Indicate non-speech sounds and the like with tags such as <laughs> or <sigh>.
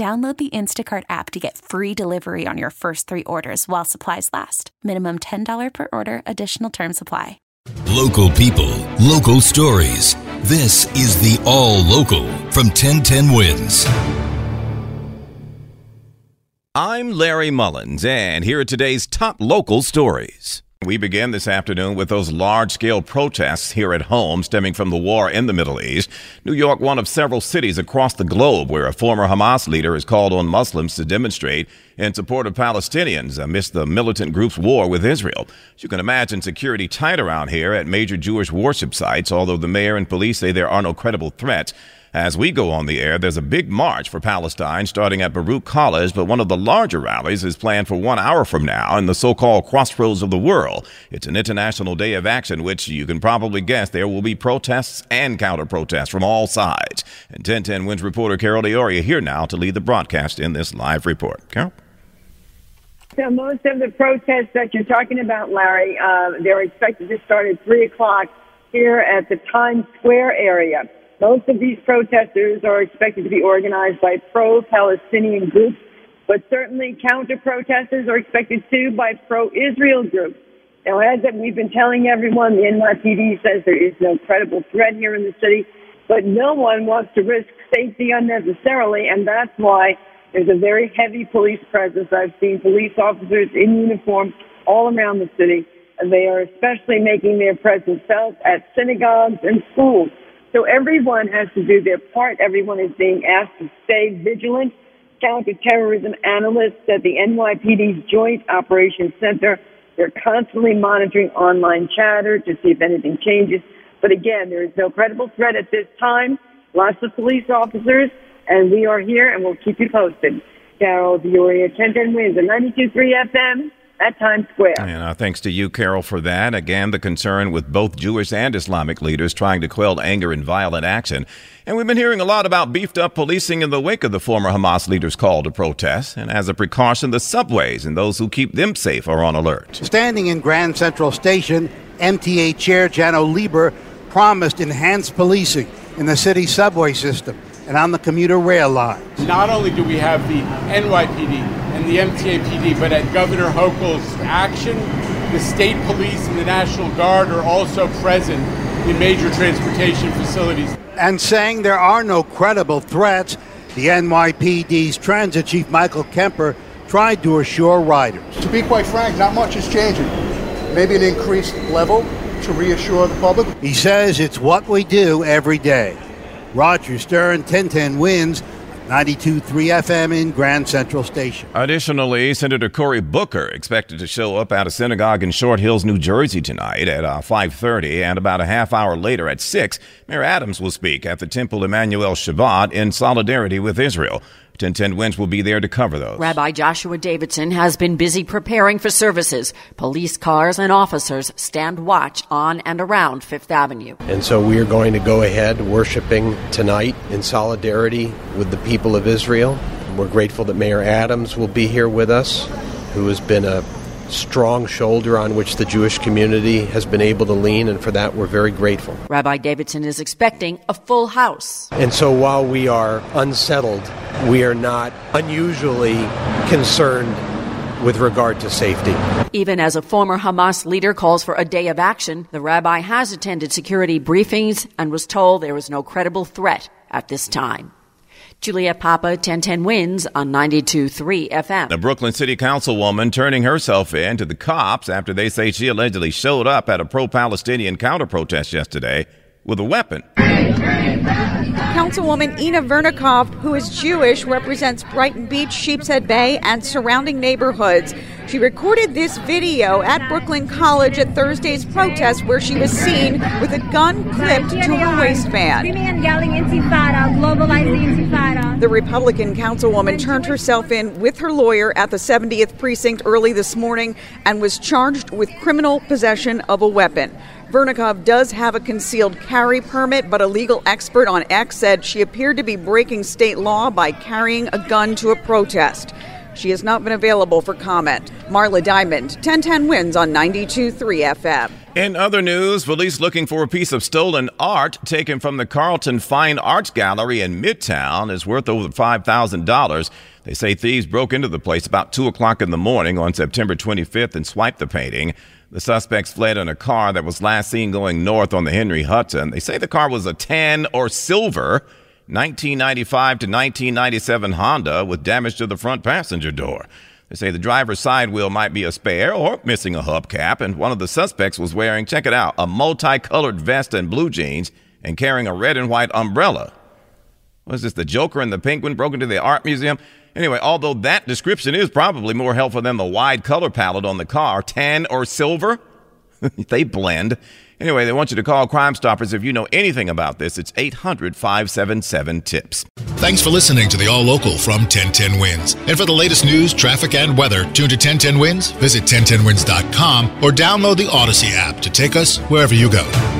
Download the Instacart app to get free delivery on your first three orders while supplies last. Minimum $10 per order, additional term supply. Local people, local stories. This is the All Local from 1010 Wins. I'm Larry Mullins, and here are today's top local stories. We begin this afternoon with those large scale protests here at home stemming from the war in the Middle East. New York, one of several cities across the globe where a former Hamas leader has called on Muslims to demonstrate in support of Palestinians amidst the militant group's war with Israel. As you can imagine, security tight around here at major Jewish worship sites, although the mayor and police say there are no credible threats. As we go on the air, there's a big march for Palestine starting at Baruch College, but one of the larger rallies is planned for one hour from now in the so-called crossroads of the world. It's an international day of action, which you can probably guess there will be protests and counter-protests from all sides. And 1010 Wins reporter Carol D'Auria here now to lead the broadcast in this live report. Carol? So most of the protests that you're talking about, Larry, uh, they're expected to start at 3 o'clock here at the Times Square area. Most of these protesters are expected to be organized by pro-Palestinian groups, but certainly counter-protesters are expected too by pro-Israel groups. Now, as we've been telling everyone, the NYPD says there is no credible threat here in the city, but no one wants to risk safety unnecessarily, and that's why there's a very heavy police presence. I've seen police officers in uniform all around the city, and they are especially making their presence felt at synagogues and schools. So everyone has to do their part. Everyone is being asked to stay vigilant. Counterterrorism analysts at the NYPD's Joint Operations Center, they're constantly monitoring online chatter to see if anything changes. But again, there is no credible threat at this time. Lots of police officers, and we are here, and we'll keep you posted. Carol D'Auria, 1010 Wins, at 92.3 FM at Times Square. And uh, thanks to you, Carol, for that. Again, the concern with both Jewish and Islamic leaders trying to quell anger and violent action. And we've been hearing a lot about beefed up policing in the wake of the former Hamas leader's call to protest. And as a precaution, the subways and those who keep them safe are on alert. Standing in Grand Central Station, MTA Chair Janno Lieber promised enhanced policing in the city subway system and on the commuter rail lines. Not only do we have the NYPD and the MTAPD, but at Governor Hochul's action, the state police and the National Guard are also present in major transportation facilities. And saying there are no credible threats, the NYPD's transit chief Michael Kemper tried to assure riders. To be quite frank, not much is changing. Maybe an increased level to reassure the public. He says it's what we do every day. Roger Stern, 1010 wins 92.3 FM in Grand Central Station. Additionally, Senator Cory Booker expected to show up at a synagogue in Short Hills, New Jersey tonight at uh, 5.30, and about a half hour later at 6, Mayor Adams will speak at the Temple Emanu-El Shabbat in solidarity with Israel. 1010 Wins will be there to cover those. Rabbi Joshua Davidson has been busy preparing for services. Police cars and officers stand watch on and around Fifth Avenue. And so we are going to go ahead worshiping tonight in solidarity with the people of Israel. We're grateful that Mayor Adams will be here with us, who has been a strong shoulder on which the Jewish community has been able to lean, and for that we're very grateful. Rabbi Davidson is expecting a full house. And so while we are unsettled, we are not unusually concerned with regard to safety. Even as a former Hamas leader calls for a day of action, the rabbi has attended security briefings and was told there was no credible threat at this time. Juliet Papa, 1010 wins on 92.3 FM. A Brooklyn City Councilwoman turning herself in to the cops after they say she allegedly showed up at a pro Palestinian counter protest yesterday with a weapon. Councilwoman Ina Vernikov, who is Jewish, represents Brighton Beach, Sheepshead Bay, and surrounding neighborhoods. She recorded this video at Brooklyn College at Thursday's protest where she was seen with a gun clipped to her waistband. The Republican councilwoman turned herself in with her lawyer at the 70th precinct early this morning and was charged with criminal possession of a weapon. Vernikov does have a concealed carry permit, but a legal expert on X said she appeared to be breaking state law by carrying a gun to a protest. She has not been available for comment. Marla Diamond, 1010 wins on 92.3 FM. In other news, police looking for a piece of stolen art taken from the Carlton Fine Arts Gallery in Midtown is worth over $5,000. They say thieves broke into the place about 2 o'clock in the morning on September 25th and swiped the painting. The suspects fled in a car that was last seen going north on the Henry Hudson. They say the car was a tan or silver 1995 to 1997 Honda with damage to the front passenger door. They say the driver's side wheel might be a spare or missing a hubcap, and one of the suspects was wearing, check it out, a multicolored vest and blue jeans and carrying a red and white umbrella. Was this the Joker and the Penguin broke into the art museum? Anyway, although that description is probably more helpful than the wide color palette on the car, tan or silver, <laughs> they blend. Anyway, they want you to call Crime Stoppers if you know anything about this. It's 800 577 TIPS. Thanks for listening to the All Local from 1010 Wins. And for the latest news, traffic, and weather, tune to 1010 Wins, visit 1010wins.com, or download the Audacy app to take us wherever you go.